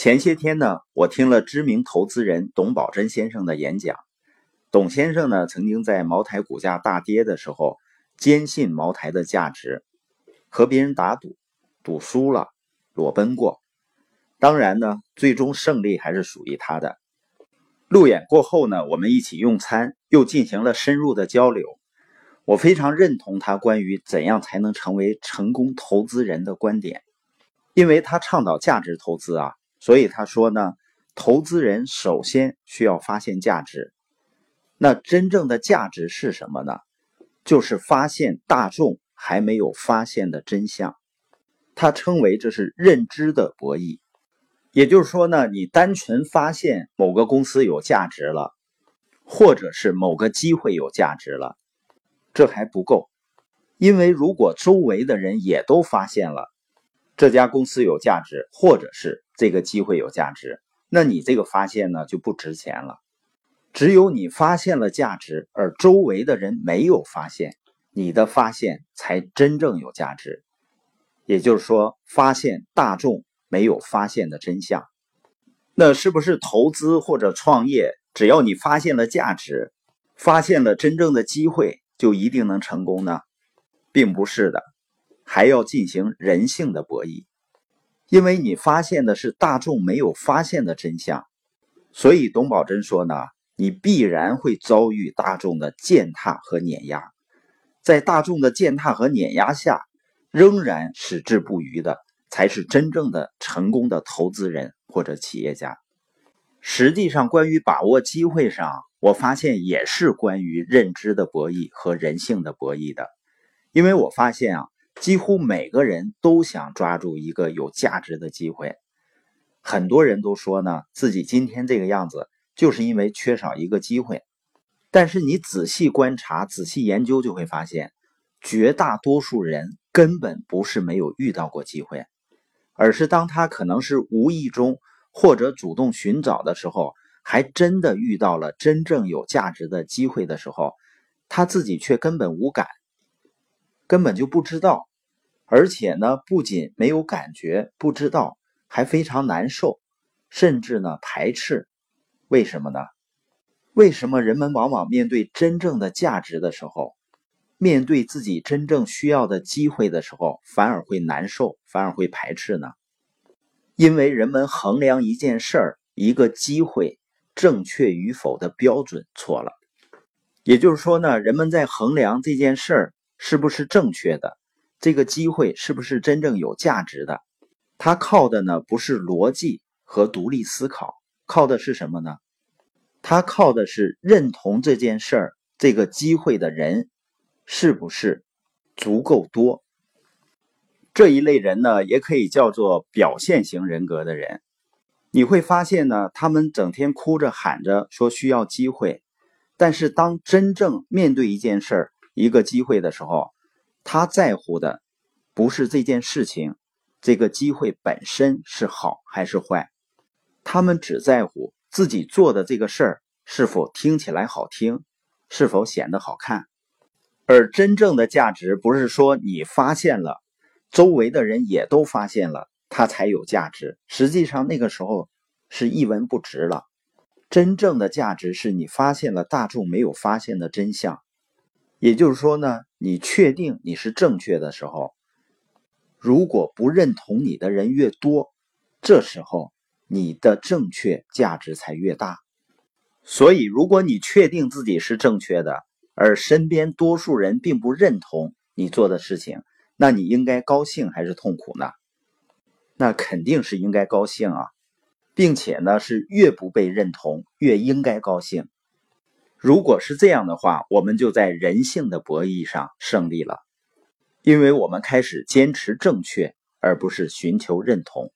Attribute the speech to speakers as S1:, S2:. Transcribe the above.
S1: 前些天呢，我听了知名投资人董宝珍先生的演讲。董先生呢，曾经在茅台股价大跌的时候，坚信茅台的价值，和别人打赌，赌输了，裸奔过。当然呢，最终胜利还是属于他的。路演过后呢，我们一起用餐，又进行了深入的交流。我非常认同他关于怎样才能成为成功投资人的观点，因为他倡导价值投资啊。所以他说呢，投资人首先需要发现价值。那真正的价值是什么呢？就是发现大众还没有发现的真相。他称为这是认知的博弈。也就是说呢，你单纯发现某个公司有价值了，或者是某个机会有价值了，这还不够。因为如果周围的人也都发现了这家公司有价值，或者是这个机会有价值，那你这个发现呢就不值钱了。只有你发现了价值，而周围的人没有发现，你的发现才真正有价值。也就是说，发现大众没有发现的真相。那是不是投资或者创业，只要你发现了价值，发现了真正的机会，就一定能成功呢？并不是的，还要进行人性的博弈。因为你发现的是大众没有发现的真相，所以董宝珍说呢，你必然会遭遇大众的践踏和碾压，在大众的践踏和碾压下，仍然矢志不渝的，才是真正的成功的投资人或者企业家。实际上，关于把握机会上，我发现也是关于认知的博弈和人性的博弈的，因为我发现啊。几乎每个人都想抓住一个有价值的机会，很多人都说呢，自己今天这个样子就是因为缺少一个机会。但是你仔细观察、仔细研究，就会发现，绝大多数人根本不是没有遇到过机会，而是当他可能是无意中或者主动寻找的时候，还真的遇到了真正有价值的机会的时候，他自己却根本无感，根本就不知道。而且呢，不仅没有感觉，不知道，还非常难受，甚至呢排斥。为什么呢？为什么人们往往面对真正的价值的时候，面对自己真正需要的机会的时候，反而会难受，反而会排斥呢？因为人们衡量一件事儿、一个机会正确与否的标准错了。也就是说呢，人们在衡量这件事儿是不是正确的。这个机会是不是真正有价值的？它靠的呢不是逻辑和独立思考，靠的是什么呢？它靠的是认同这件事儿、这个机会的人是不是足够多。这一类人呢，也可以叫做表现型人格的人。你会发现呢，他们整天哭着喊着说需要机会，但是当真正面对一件事儿、一个机会的时候，他在乎的不是这件事情，这个机会本身是好还是坏，他们只在乎自己做的这个事儿是否听起来好听，是否显得好看。而真正的价值不是说你发现了，周围的人也都发现了，它才有价值。实际上那个时候是一文不值了。真正的价值是你发现了大众没有发现的真相。也就是说呢，你确定你是正确的时候，如果不认同你的人越多，这时候你的正确价值才越大。所以，如果你确定自己是正确的，而身边多数人并不认同你做的事情，那你应该高兴还是痛苦呢？那肯定是应该高兴啊，并且呢，是越不被认同越应该高兴。如果是这样的话，我们就在人性的博弈上胜利了，因为我们开始坚持正确，而不是寻求认同。